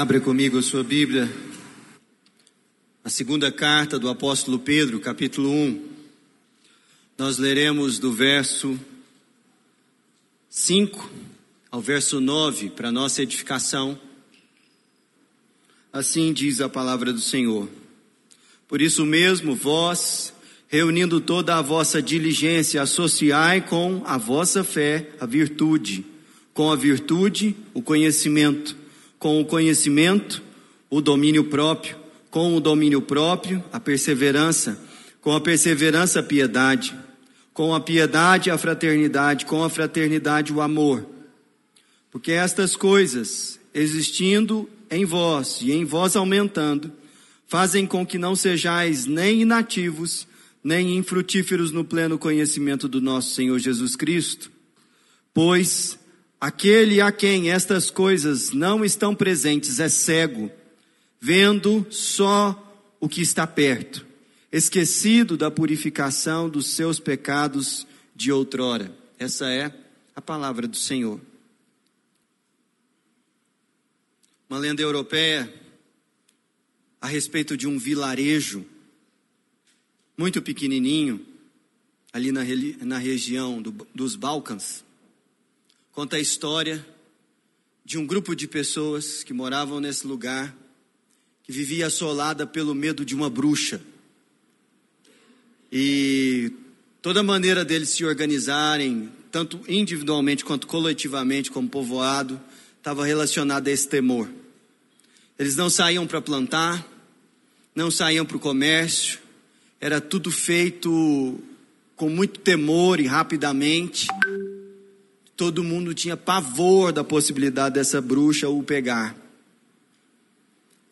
Abra comigo a sua Bíblia, a segunda carta do apóstolo Pedro, capítulo 1. Nós leremos do verso 5 ao verso 9 para nossa edificação. Assim diz a palavra do Senhor. Por isso mesmo, vós, reunindo toda a vossa diligência, associai com a vossa fé a virtude, com a virtude o conhecimento com o conhecimento, o domínio próprio, com o domínio próprio, a perseverança, com a perseverança, a piedade, com a piedade, a fraternidade, com a fraternidade, o amor. Porque estas coisas, existindo em vós e em vós aumentando, fazem com que não sejais nem inativos, nem infrutíferos no pleno conhecimento do nosso Senhor Jesus Cristo. Pois Aquele a quem estas coisas não estão presentes é cego, vendo só o que está perto, esquecido da purificação dos seus pecados de outrora. Essa é a palavra do Senhor. Uma lenda europeia a respeito de um vilarejo muito pequenininho, ali na, na região do, dos Balcãs conta a história de um grupo de pessoas que moravam nesse lugar, que vivia assolada pelo medo de uma bruxa. E toda maneira deles se organizarem, tanto individualmente quanto coletivamente, como povoado, estava relacionada a esse temor. Eles não saíam para plantar, não saíam para o comércio, era tudo feito com muito temor e rapidamente. Todo mundo tinha pavor da possibilidade dessa bruxa o pegar.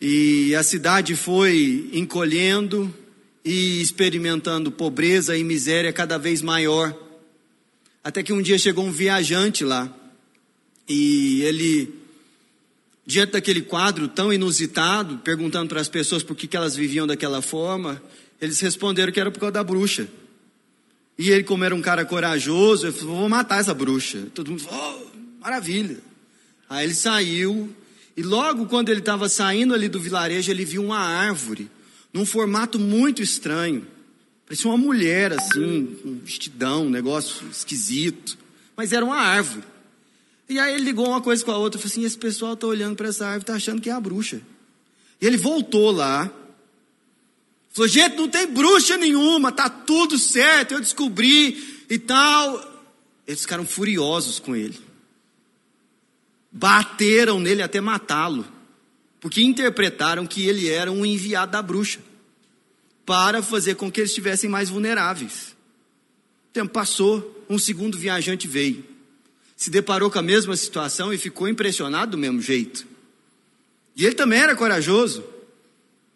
E a cidade foi encolhendo e experimentando pobreza e miséria cada vez maior. Até que um dia chegou um viajante lá. E ele, diante daquele quadro tão inusitado, perguntando para as pessoas por que, que elas viviam daquela forma, eles responderam que era por causa da bruxa. E ele, como era um cara corajoso, ele falou: vou matar essa bruxa. Todo mundo falou: oh, maravilha. Aí ele saiu, e logo quando ele estava saindo ali do vilarejo, ele viu uma árvore, num formato muito estranho. Parecia uma mulher assim, um vestidão, um negócio esquisito. Mas era uma árvore. E aí ele ligou uma coisa com a outra, falou assim: esse pessoal está olhando para essa árvore, está achando que é a bruxa. E ele voltou lá, Falou, gente, não tem bruxa nenhuma, tá tudo certo, eu descobri e tal. Eles ficaram furiosos com ele. Bateram nele até matá-lo. Porque interpretaram que ele era um enviado da bruxa. Para fazer com que eles estivessem mais vulneráveis. O tempo passou, um segundo viajante veio. Se deparou com a mesma situação e ficou impressionado do mesmo jeito. E ele também era corajoso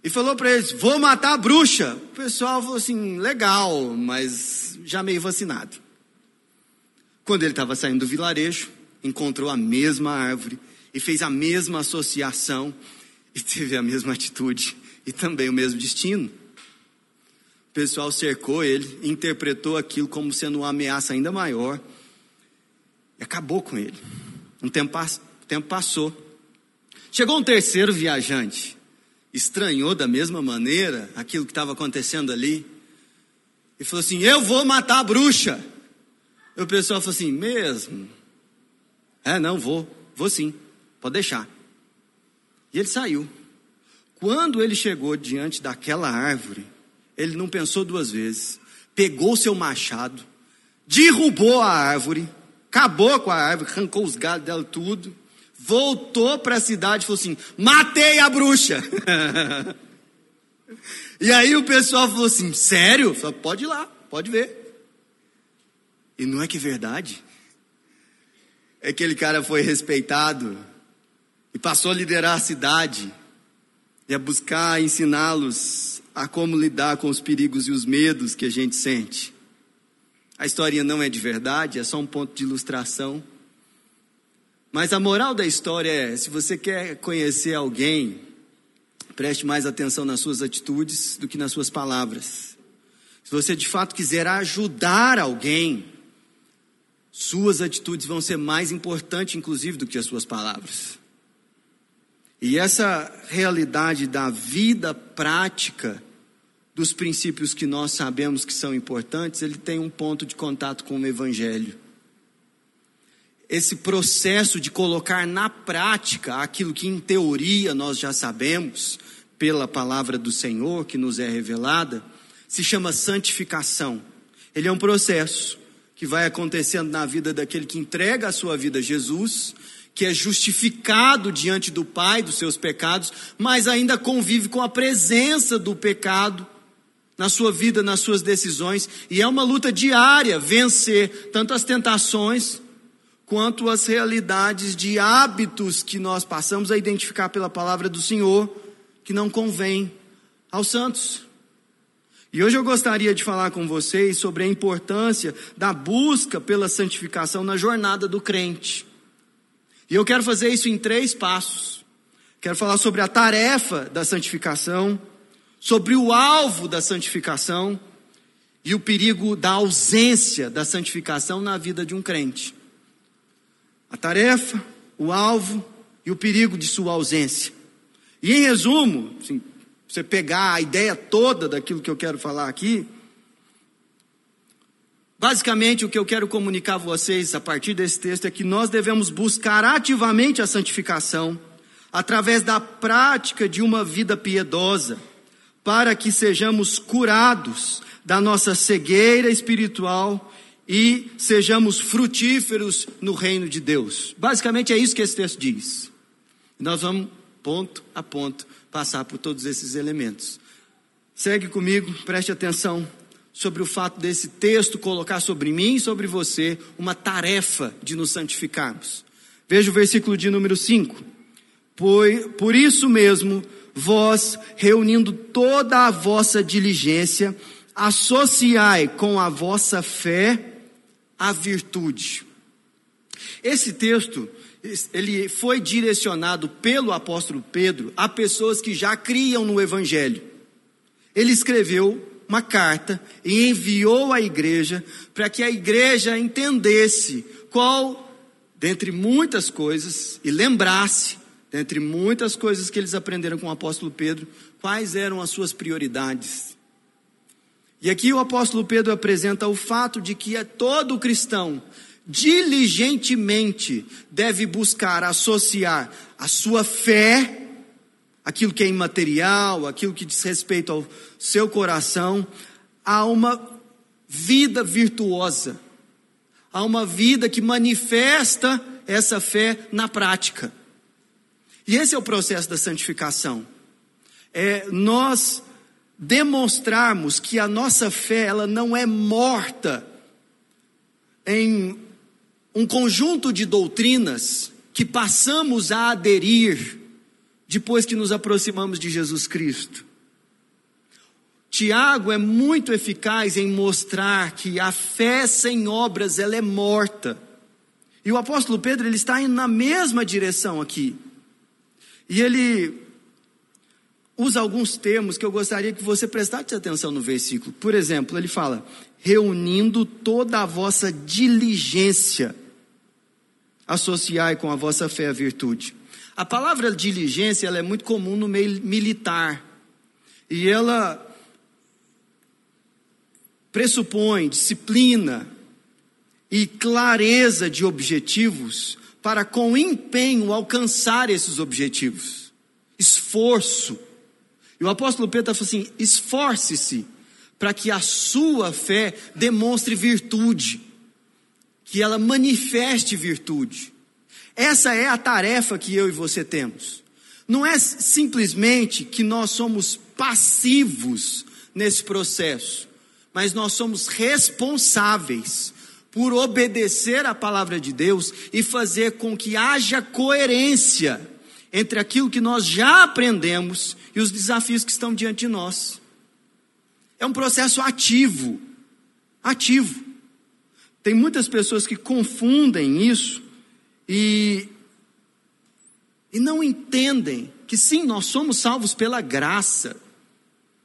e falou para eles: Vou matar a bruxa. O pessoal falou assim: Legal, mas já meio vacinado. Quando ele estava saindo do vilarejo, encontrou a mesma árvore e fez a mesma associação e teve a mesma atitude e também o mesmo destino. O pessoal cercou ele, interpretou aquilo como sendo uma ameaça ainda maior e acabou com ele. Um tempo, tempo passou. Chegou um terceiro viajante estranhou da mesma maneira aquilo que estava acontecendo ali e falou assim: Eu vou matar a bruxa. E o pessoal falou assim: Mesmo? É, não, vou, vou sim, pode deixar. E ele saiu. Quando ele chegou diante daquela árvore, ele não pensou duas vezes, pegou seu machado, derrubou a árvore, acabou com a árvore, arrancou os galhos dela tudo voltou para a cidade e falou assim: matei a bruxa. e aí o pessoal falou assim: sério? Falei, pode ir lá, pode ver. E não é que é verdade? É aquele cara foi respeitado e passou a liderar a cidade e a buscar ensiná-los a como lidar com os perigos e os medos que a gente sente. A história não é de verdade, é só um ponto de ilustração. Mas a moral da história é: se você quer conhecer alguém, preste mais atenção nas suas atitudes do que nas suas palavras. Se você de fato quiser ajudar alguém, suas atitudes vão ser mais importantes, inclusive, do que as suas palavras. E essa realidade da vida prática dos princípios que nós sabemos que são importantes, ele tem um ponto de contato com o evangelho. Esse processo de colocar na prática aquilo que em teoria nós já sabemos pela palavra do Senhor que nos é revelada, se chama santificação. Ele é um processo que vai acontecendo na vida daquele que entrega a sua vida a Jesus, que é justificado diante do Pai dos seus pecados, mas ainda convive com a presença do pecado na sua vida, nas suas decisões, e é uma luta diária vencer tanto as tentações quanto as realidades de hábitos que nós passamos a identificar pela palavra do Senhor, que não convém aos santos. E hoje eu gostaria de falar com vocês sobre a importância da busca pela santificação na jornada do crente. E eu quero fazer isso em três passos. Quero falar sobre a tarefa da santificação, sobre o alvo da santificação e o perigo da ausência da santificação na vida de um crente. A tarefa, o alvo e o perigo de sua ausência. E em resumo, assim, você pegar a ideia toda daquilo que eu quero falar aqui, basicamente o que eu quero comunicar a vocês a partir desse texto é que nós devemos buscar ativamente a santificação através da prática de uma vida piedosa, para que sejamos curados da nossa cegueira espiritual e sejamos frutíferos no reino de Deus. Basicamente é isso que esse texto diz. Nós vamos ponto a ponto passar por todos esses elementos. Segue comigo, preste atenção sobre o fato desse texto colocar sobre mim e sobre você uma tarefa de nos santificarmos. Veja o versículo de número 5. Por, por isso mesmo, vós, reunindo toda a vossa diligência, associai com a vossa fé a virtude. Esse texto ele foi direcionado pelo apóstolo Pedro a pessoas que já criam no Evangelho. Ele escreveu uma carta e enviou à igreja para que a igreja entendesse qual, dentre muitas coisas, e lembrasse, dentre muitas coisas que eles aprenderam com o apóstolo Pedro, quais eram as suas prioridades. E aqui o apóstolo Pedro apresenta o fato de que é todo cristão diligentemente deve buscar associar a sua fé, aquilo que é imaterial, aquilo que diz respeito ao seu coração, a uma vida virtuosa, a uma vida que manifesta essa fé na prática. E esse é o processo da santificação. É nós demonstrarmos que a nossa fé ela não é morta em um conjunto de doutrinas que passamos a aderir depois que nos aproximamos de Jesus Cristo. Tiago é muito eficaz em mostrar que a fé sem obras ela é morta. E o apóstolo Pedro ele está indo na mesma direção aqui. E ele usa alguns termos que eu gostaria que você prestasse atenção no versículo. Por exemplo, ele fala: reunindo toda a vossa diligência associai com a vossa fé a virtude. A palavra diligência ela é muito comum no meio militar. E ela pressupõe disciplina e clareza de objetivos para com empenho alcançar esses objetivos. Esforço. E o apóstolo Pedro está falando assim: esforce-se para que a sua fé demonstre virtude que ela manifeste virtude. Essa é a tarefa que eu e você temos. Não é simplesmente que nós somos passivos nesse processo, mas nós somos responsáveis por obedecer à palavra de Deus e fazer com que haja coerência entre aquilo que nós já aprendemos e os desafios que estão diante de nós. É um processo ativo, ativo. Tem muitas pessoas que confundem isso e, e não entendem que sim, nós somos salvos pela graça.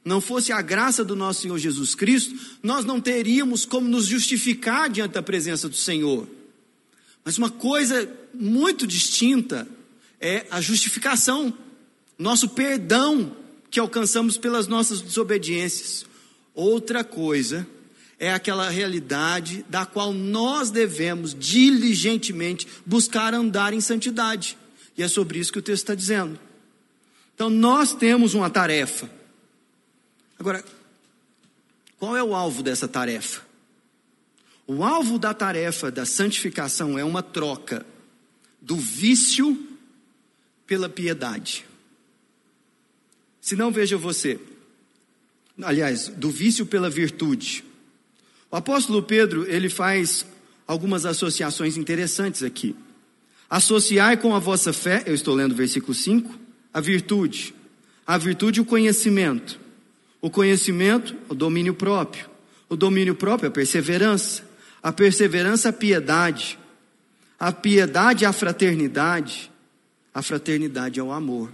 Não fosse a graça do nosso Senhor Jesus Cristo, nós não teríamos como nos justificar diante da presença do Senhor. Mas uma coisa muito distinta é a justificação nosso perdão que alcançamos pelas nossas desobediências. Outra coisa é aquela realidade da qual nós devemos diligentemente buscar andar em santidade. E é sobre isso que o texto está dizendo. Então nós temos uma tarefa. Agora, qual é o alvo dessa tarefa? O alvo da tarefa da santificação é uma troca do vício pela piedade. Se não, veja você. Aliás, do vício pela virtude. O apóstolo Pedro, ele faz algumas associações interessantes aqui. Associar com a vossa fé, eu estou lendo o versículo 5, a virtude. A virtude, o conhecimento. O conhecimento, o domínio próprio. O domínio próprio, a perseverança. A perseverança, a piedade. A piedade, a fraternidade. A fraternidade é o amor.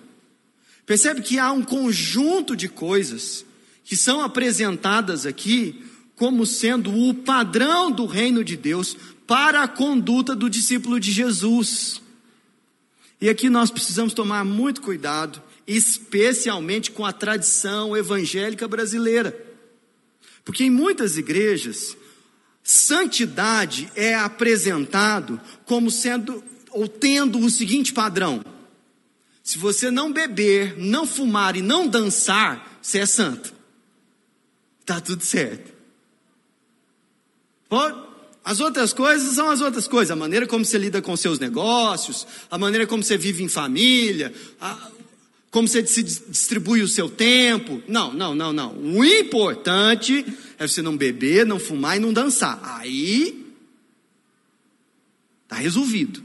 Percebe que há um conjunto de coisas que são apresentadas aqui como sendo o padrão do reino de Deus para a conduta do discípulo de Jesus. E aqui nós precisamos tomar muito cuidado, especialmente com a tradição evangélica brasileira. Porque em muitas igrejas, santidade é apresentado como sendo ou tendo o seguinte padrão: se você não beber, não fumar e não dançar, você é santo. Está tudo certo. As outras coisas são as outras coisas, a maneira como você lida com seus negócios, a maneira como você vive em família, a, como você se distribui o seu tempo. Não, não, não, não. O importante é você não beber, não fumar e não dançar. Aí está resolvido.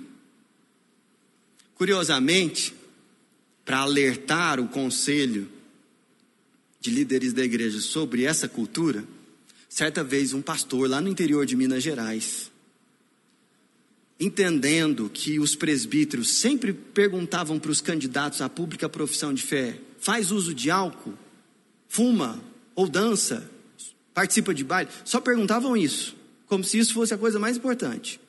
Curiosamente, para alertar o conselho de líderes da igreja sobre essa cultura, Certa vez, um pastor lá no interior de Minas Gerais, entendendo que os presbíteros sempre perguntavam para os candidatos à pública profissão de fé: faz uso de álcool, fuma ou dança, participa de baile? Só perguntavam isso, como se isso fosse a coisa mais importante.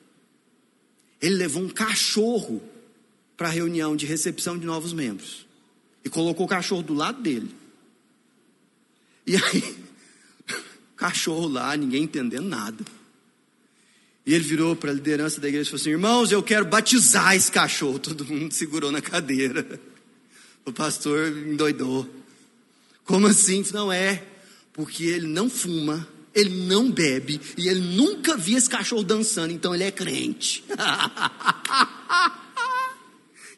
Ele levou um cachorro para a reunião de recepção de novos membros e colocou o cachorro do lado dele. E aí, cachorro lá, ninguém entendendo nada. E ele virou para a liderança da igreja e falou assim: Irmãos, eu quero batizar esse cachorro. Todo mundo segurou na cadeira. O pastor endoidou. Como assim? Não é, porque ele não fuma, ele não bebe e ele nunca viu esse cachorro dançando, então ele é crente.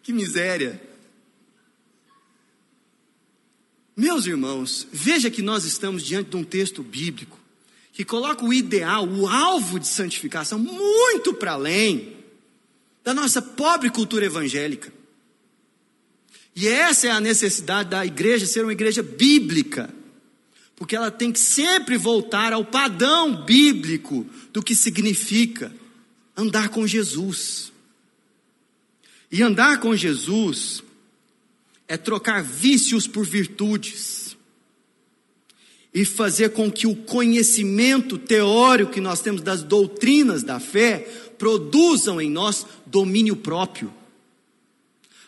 Que miséria. Meus irmãos, veja que nós estamos diante de um texto bíblico que coloca o ideal, o alvo de santificação muito para além da nossa pobre cultura evangélica. E essa é a necessidade da igreja ser uma igreja bíblica, porque ela tem que sempre voltar ao padrão bíblico do que significa andar com Jesus. E andar com Jesus é trocar vícios por virtudes e fazer com que o conhecimento teórico que nós temos das doutrinas da fé produzam em nós domínio próprio.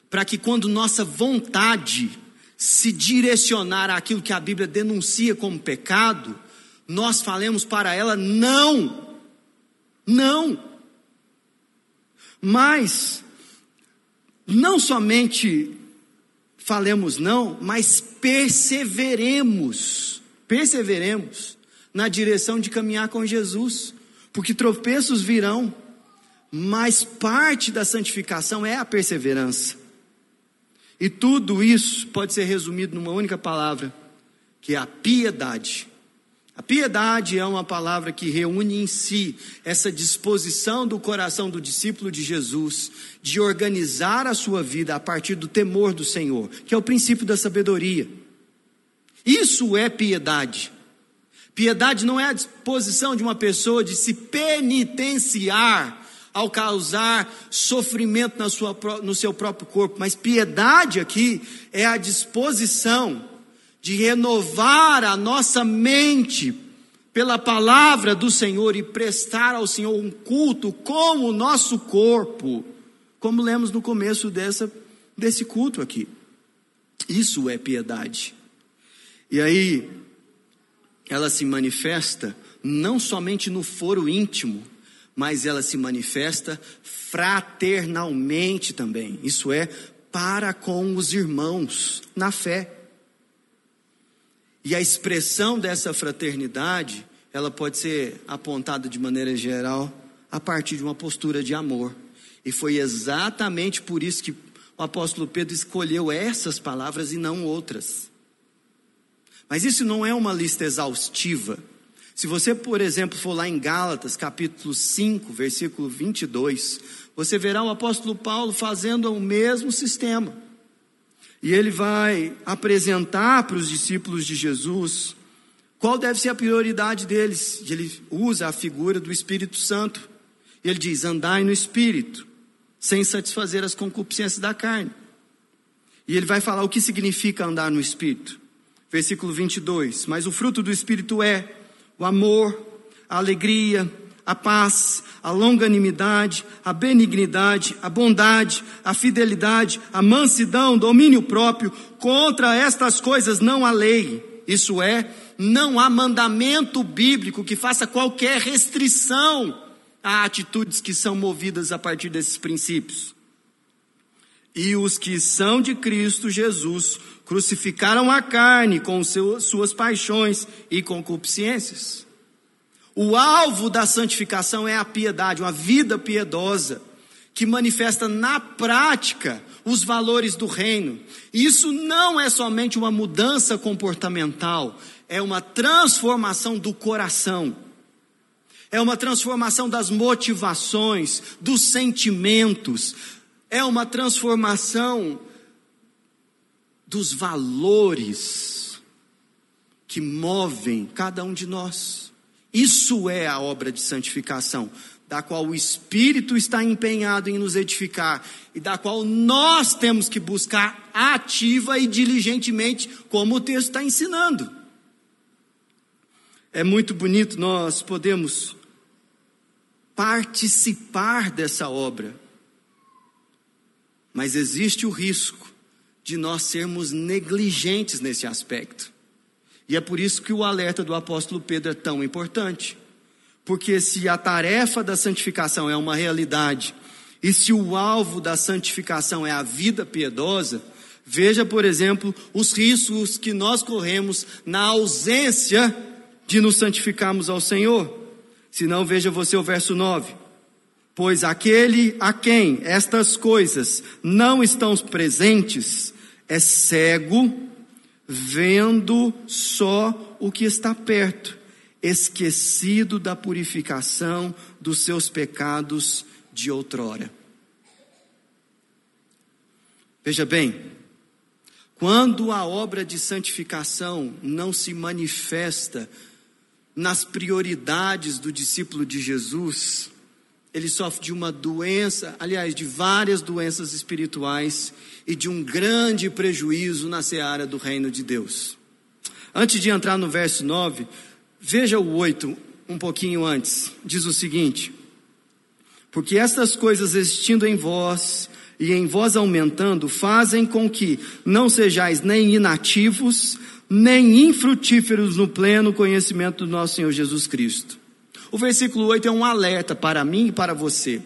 Para que quando nossa vontade se direcionar àquilo que a Bíblia denuncia como pecado, nós falemos para ela não. Não. Mas não somente falemos não, mas perseveremos, perseveremos na direção de caminhar com Jesus, porque tropeços virão, mas parte da santificação é a perseverança. E tudo isso pode ser resumido numa única palavra, que é a piedade. A piedade é uma palavra que reúne em si essa disposição do coração do discípulo de Jesus de organizar a sua vida a partir do temor do Senhor, que é o princípio da sabedoria. Isso é piedade. Piedade não é a disposição de uma pessoa de se penitenciar ao causar sofrimento na sua, no seu próprio corpo, mas piedade aqui é a disposição de renovar a nossa mente pela palavra do Senhor e prestar ao Senhor um culto com o nosso corpo, como lemos no começo dessa, desse culto aqui. Isso é piedade. E aí, ela se manifesta não somente no foro íntimo, mas ela se manifesta fraternalmente também. Isso é, para com os irmãos na fé. E a expressão dessa fraternidade, ela pode ser apontada de maneira geral a partir de uma postura de amor. E foi exatamente por isso que o apóstolo Pedro escolheu essas palavras e não outras. Mas isso não é uma lista exaustiva. Se você, por exemplo, for lá em Gálatas, capítulo 5, versículo 22, você verá o apóstolo Paulo fazendo o mesmo sistema. E ele vai apresentar para os discípulos de Jesus qual deve ser a prioridade deles. Ele usa a figura do Espírito Santo. Ele diz: andai no Espírito, sem satisfazer as concupiscências da carne. E ele vai falar o que significa andar no Espírito. Versículo 22. Mas o fruto do Espírito é o amor, a alegria, a paz, a longanimidade, a benignidade, a bondade, a fidelidade, a mansidão, domínio próprio. Contra estas coisas não há lei. Isso é, não há mandamento bíblico que faça qualquer restrição a atitudes que são movidas a partir desses princípios. E os que são de Cristo Jesus crucificaram a carne com seu, suas paixões e concupiscências. O alvo da santificação é a piedade, uma vida piedosa, que manifesta na prática os valores do reino. Isso não é somente uma mudança comportamental, é uma transformação do coração. É uma transformação das motivações, dos sentimentos, é uma transformação dos valores que movem cada um de nós. Isso é a obra de santificação, da qual o Espírito está empenhado em nos edificar e da qual nós temos que buscar ativa e diligentemente, como o texto está ensinando. É muito bonito nós podemos participar dessa obra, mas existe o risco de nós sermos negligentes nesse aspecto. E é por isso que o alerta do apóstolo Pedro é tão importante. Porque se a tarefa da santificação é uma realidade, e se o alvo da santificação é a vida piedosa, veja, por exemplo, os riscos que nós corremos na ausência de nos santificarmos ao Senhor. Se não, veja você o verso 9. Pois aquele a quem estas coisas não estão presentes é cego vendo só o que está perto, esquecido da purificação dos seus pecados de outrora. Veja bem, quando a obra de santificação não se manifesta nas prioridades do discípulo de Jesus, ele sofre de uma doença, aliás, de várias doenças espirituais e de um grande prejuízo na seara do reino de Deus. Antes de entrar no verso 9, veja o 8, um pouquinho antes. Diz o seguinte: Porque estas coisas existindo em vós e em vós aumentando, fazem com que não sejais nem inativos, nem infrutíferos no pleno conhecimento do nosso Senhor Jesus Cristo. O versículo 8 é um alerta para mim e para você.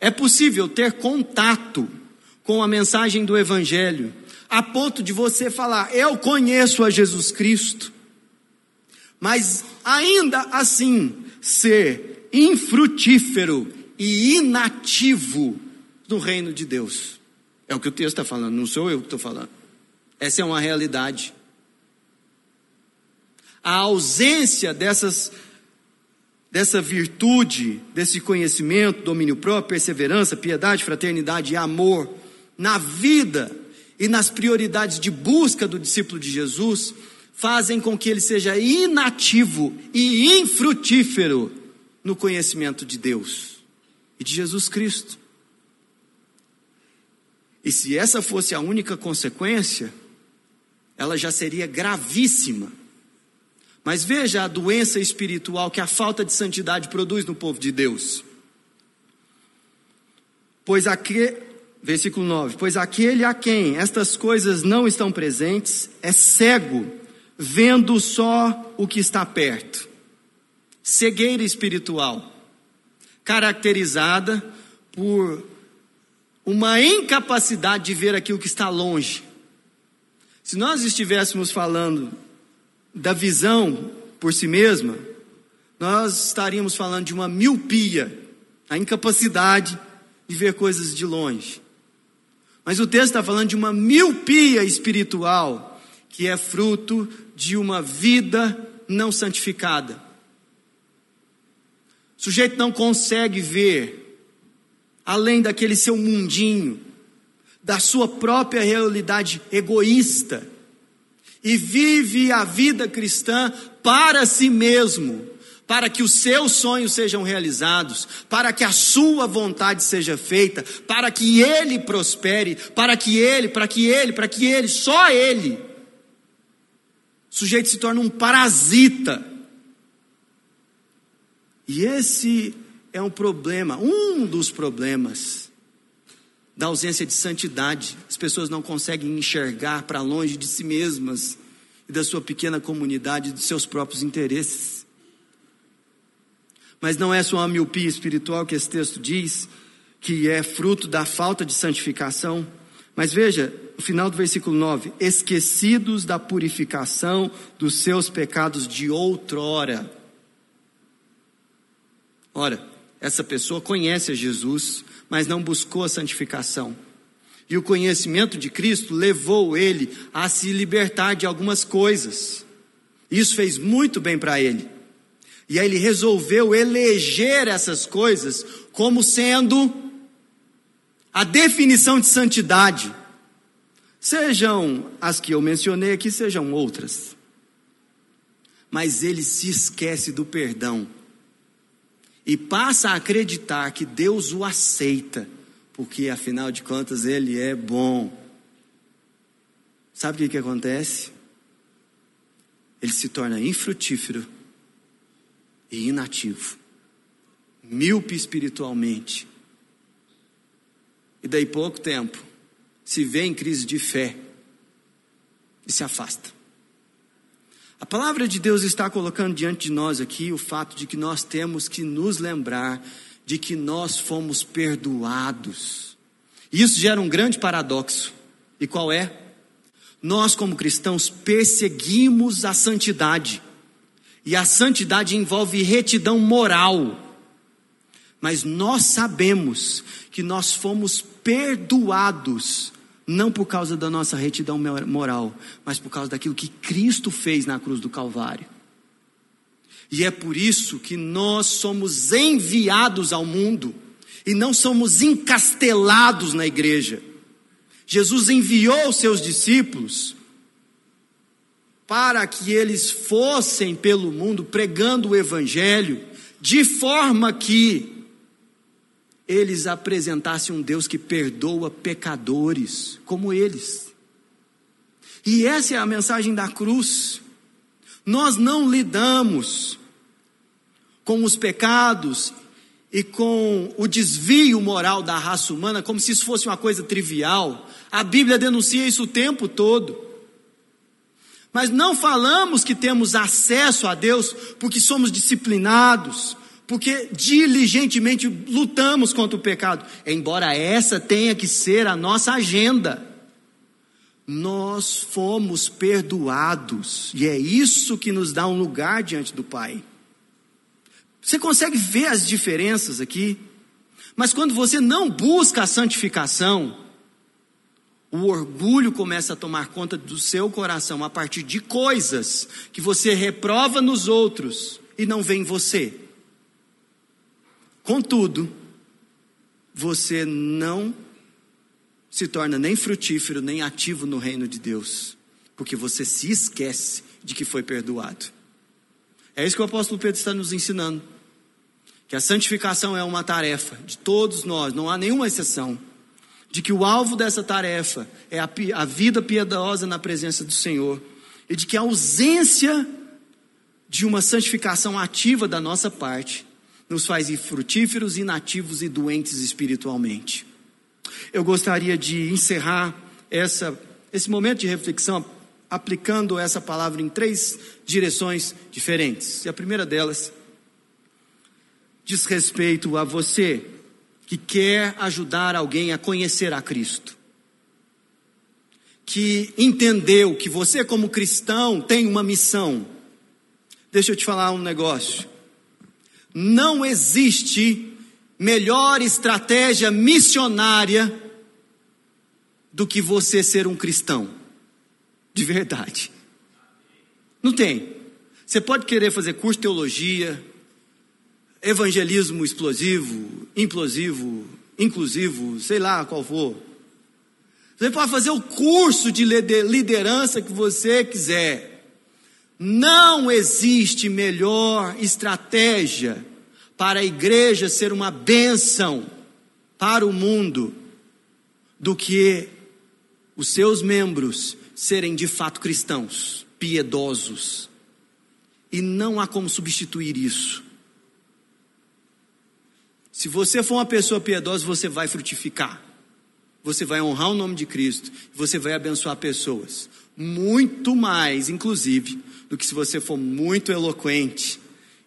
É possível ter contato com a mensagem do Evangelho, a ponto de você falar: Eu conheço a Jesus Cristo, mas ainda assim ser infrutífero e inativo no reino de Deus. É o que o texto está falando, não sou eu que estou falando. Essa é uma realidade. A ausência dessas dessa virtude, desse conhecimento, domínio próprio, perseverança, piedade, fraternidade e amor na vida e nas prioridades de busca do discípulo de Jesus fazem com que ele seja inativo e infrutífero no conhecimento de Deus e de Jesus Cristo. E se essa fosse a única consequência, ela já seria gravíssima. Mas veja a doença espiritual que a falta de santidade produz no povo de Deus. Pois, aqui, versículo 9: Pois aquele a quem estas coisas não estão presentes é cego, vendo só o que está perto. Cegueira espiritual, caracterizada por uma incapacidade de ver aquilo que está longe. Se nós estivéssemos falando da visão por si mesma, nós estaríamos falando de uma miopia, a incapacidade de ver coisas de longe. Mas o texto está falando de uma miopia espiritual, que é fruto de uma vida não santificada. O sujeito não consegue ver além daquele seu mundinho, da sua própria realidade egoísta, e vive a vida cristã para si mesmo, para que os seus sonhos sejam realizados, para que a sua vontade seja feita, para que ele prospere, para que ele, para que ele, para que ele, só ele. O sujeito se torna um parasita. E esse é um problema, um dos problemas da ausência de santidade. As pessoas não conseguem enxergar para longe de si mesmas e da sua pequena comunidade, de seus próprios interesses. Mas não é só uma miopia espiritual que esse texto diz, que é fruto da falta de santificação. Mas veja, o final do versículo 9: esquecidos da purificação dos seus pecados de outrora. Ora, essa pessoa conhece a Jesus, mas não buscou a santificação. E o conhecimento de Cristo levou ele a se libertar de algumas coisas. Isso fez muito bem para ele. E aí ele resolveu eleger essas coisas como sendo a definição de santidade. Sejam as que eu mencionei aqui, sejam outras. Mas ele se esquece do perdão e passa a acreditar que Deus o aceita, porque afinal de contas ele é bom. Sabe o que, que acontece? Ele se torna infrutífero e inativo, míope espiritualmente. E daí pouco tempo se vê em crise de fé e se afasta. A palavra de Deus está colocando diante de nós aqui o fato de que nós temos que nos lembrar de que nós fomos perdoados. Isso gera um grande paradoxo. E qual é? Nós, como cristãos, perseguimos a santidade. E a santidade envolve retidão moral. Mas nós sabemos que nós fomos perdoados não por causa da nossa retidão moral, mas por causa daquilo que Cristo fez na cruz do Calvário. E é por isso que nós somos enviados ao mundo e não somos encastelados na igreja. Jesus enviou os seus discípulos para que eles fossem pelo mundo pregando o evangelho, de forma que eles apresentassem um Deus que perdoa pecadores como eles. E essa é a mensagem da cruz. Nós não lidamos com os pecados e com o desvio moral da raça humana como se isso fosse uma coisa trivial. A Bíblia denuncia isso o tempo todo. Mas não falamos que temos acesso a Deus porque somos disciplinados, porque diligentemente lutamos contra o pecado, embora essa tenha que ser a nossa agenda. Nós fomos perdoados, e é isso que nos dá um lugar diante do Pai. Você consegue ver as diferenças aqui? Mas quando você não busca a santificação, o orgulho começa a tomar conta do seu coração a partir de coisas que você reprova nos outros e não vê em você. Contudo, você não se torna nem frutífero, nem ativo no reino de Deus, porque você se esquece de que foi perdoado. É isso que o apóstolo Pedro está nos ensinando. Que a santificação é uma tarefa de todos nós, não há nenhuma exceção. De que o alvo dessa tarefa é a, a vida piedosa na presença do Senhor. E de que a ausência de uma santificação ativa da nossa parte nos faz infrutíferos, inativos e doentes espiritualmente. Eu gostaria de encerrar essa, esse momento de reflexão aplicando essa palavra em três direções diferentes. E a primeira delas diz respeito a você que quer ajudar alguém a conhecer a Cristo. Que entendeu que você, como cristão, tem uma missão. Deixa eu te falar um negócio. Não existe melhor estratégia missionária do que você ser um cristão. De verdade. Não tem. Você pode querer fazer curso de teologia, evangelismo explosivo, implosivo, inclusivo, sei lá qual for. Você pode fazer o curso de liderança que você quiser. Não existe melhor estratégia para a igreja ser uma bênção para o mundo do que os seus membros serem de fato cristãos, piedosos. E não há como substituir isso. Se você for uma pessoa piedosa, você vai frutificar. Você vai honrar o nome de Cristo. Você vai abençoar pessoas. Muito mais, inclusive, do que se você for muito eloquente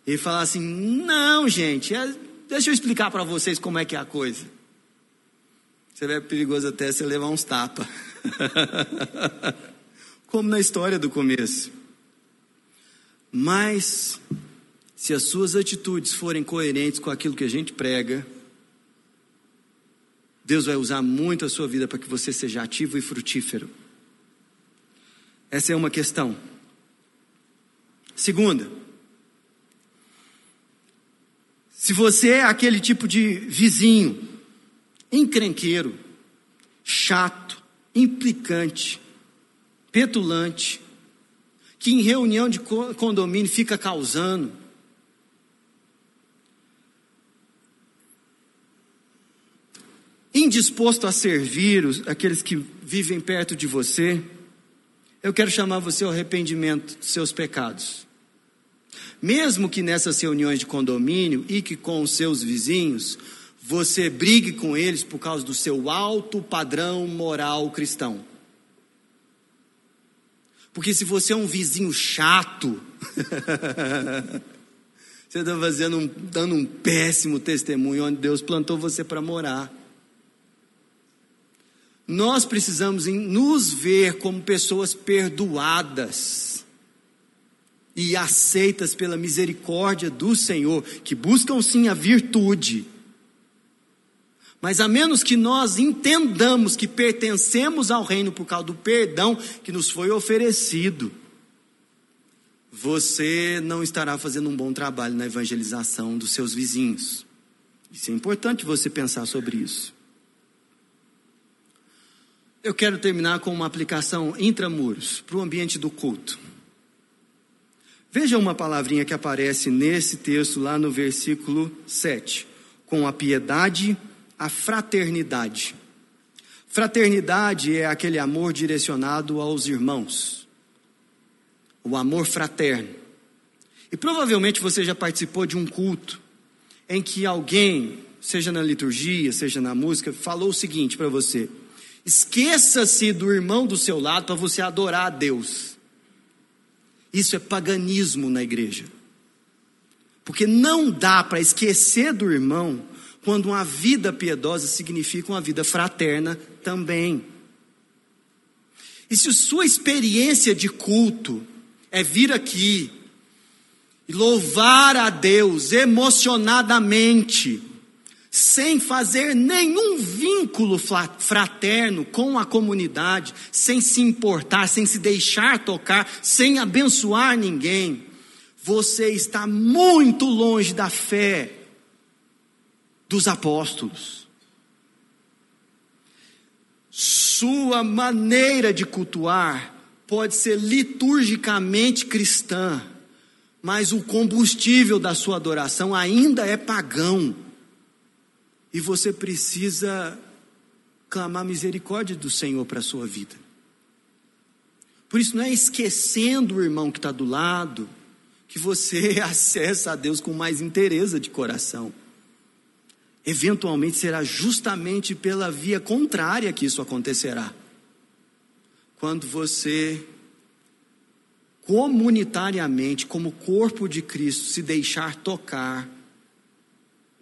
e falar assim: não, gente, é, deixa eu explicar para vocês como é que é a coisa. Você vai perigoso até você levar uns tapas. como na história do começo. Mas, se as suas atitudes forem coerentes com aquilo que a gente prega, Deus vai usar muito a sua vida para que você seja ativo e frutífero. Essa é uma questão. Segunda, se você é aquele tipo de vizinho encrenqueiro, chato, implicante, petulante, que em reunião de condomínio fica causando, indisposto a servir os, aqueles que vivem perto de você, eu quero chamar você ao arrependimento dos seus pecados. Mesmo que nessas reuniões de condomínio e que com os seus vizinhos, você brigue com eles por causa do seu alto padrão moral cristão. Porque se você é um vizinho chato, você está fazendo um, dando um péssimo testemunho onde Deus plantou você para morar. Nós precisamos nos ver como pessoas perdoadas e aceitas pela misericórdia do Senhor, que buscam sim a virtude. Mas a menos que nós entendamos que pertencemos ao reino por causa do perdão que nos foi oferecido, você não estará fazendo um bom trabalho na evangelização dos seus vizinhos. Isso é importante você pensar sobre isso. Eu quero terminar com uma aplicação intramuros para o ambiente do culto. Veja uma palavrinha que aparece nesse texto, lá no versículo 7. Com a piedade, a fraternidade. Fraternidade é aquele amor direcionado aos irmãos, o amor fraterno. E provavelmente você já participou de um culto em que alguém, seja na liturgia, seja na música, falou o seguinte para você: esqueça-se do irmão do seu lado para você adorar a Deus. Isso é paganismo na igreja. Porque não dá para esquecer do irmão quando uma vida piedosa significa uma vida fraterna também. E se sua experiência de culto é vir aqui e louvar a Deus emocionadamente, sem fazer nenhum vínculo fraterno com a comunidade, sem se importar, sem se deixar tocar, sem abençoar ninguém, você está muito longe da fé dos apóstolos. Sua maneira de cultuar pode ser liturgicamente cristã, mas o combustível da sua adoração ainda é pagão. E você precisa clamar misericórdia do Senhor para a sua vida. Por isso, não é esquecendo o irmão que está do lado, que você acessa a Deus com mais interesse de coração. eventualmente será justamente pela via contrária que isso acontecerá. Quando você comunitariamente, como corpo de Cristo, se deixar tocar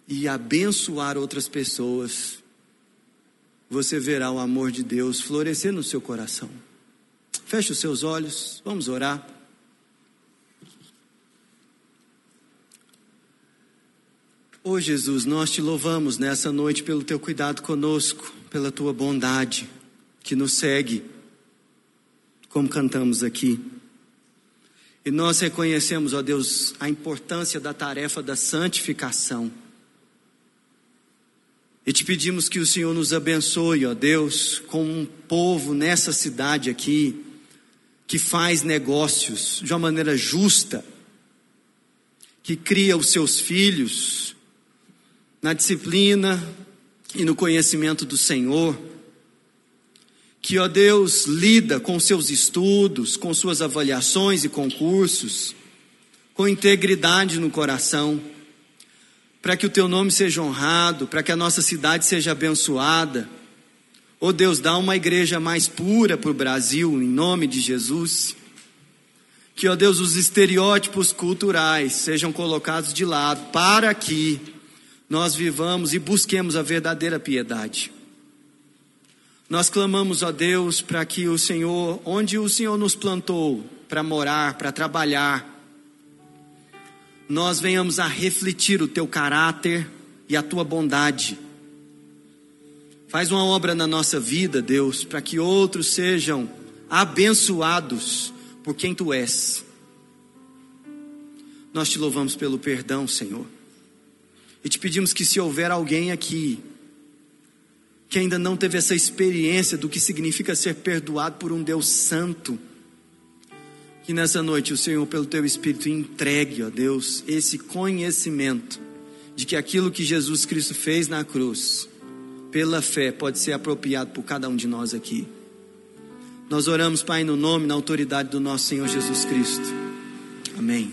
e abençoar outras pessoas, você verá o amor de Deus florescer no seu coração. Feche os seus olhos, vamos orar. Oh Jesus, nós te louvamos nessa noite pelo teu cuidado conosco, pela tua bondade que nos segue, como cantamos aqui. E nós reconhecemos, ó Deus, a importância da tarefa da santificação. E te pedimos que o Senhor nos abençoe, ó Deus, com um povo nessa cidade aqui, que faz negócios de uma maneira justa, que cria os seus filhos, na disciplina e no conhecimento do Senhor, que, ó Deus, lida com seus estudos, com suas avaliações e concursos, com integridade no coração, para que o teu nome seja honrado, para que a nossa cidade seja abençoada. Ó Deus, dá uma igreja mais pura para o Brasil, em nome de Jesus. Que, ó Deus, os estereótipos culturais sejam colocados de lado, para que nós vivamos e busquemos a verdadeira piedade. Nós clamamos a Deus para que o Senhor, onde o Senhor nos plantou para morar, para trabalhar, nós venhamos a refletir o teu caráter e a tua bondade. Faz uma obra na nossa vida, Deus, para que outros sejam abençoados por quem tu és. Nós te louvamos pelo perdão, Senhor. E te pedimos que se houver alguém aqui que ainda não teve essa experiência do que significa ser perdoado por um Deus santo, que nessa noite o Senhor, pelo teu Espírito, entregue, ó Deus, esse conhecimento de que aquilo que Jesus Cristo fez na cruz, pela fé, pode ser apropriado por cada um de nós aqui. Nós oramos, Pai, no nome, na autoridade do nosso Senhor Jesus Cristo. Amém.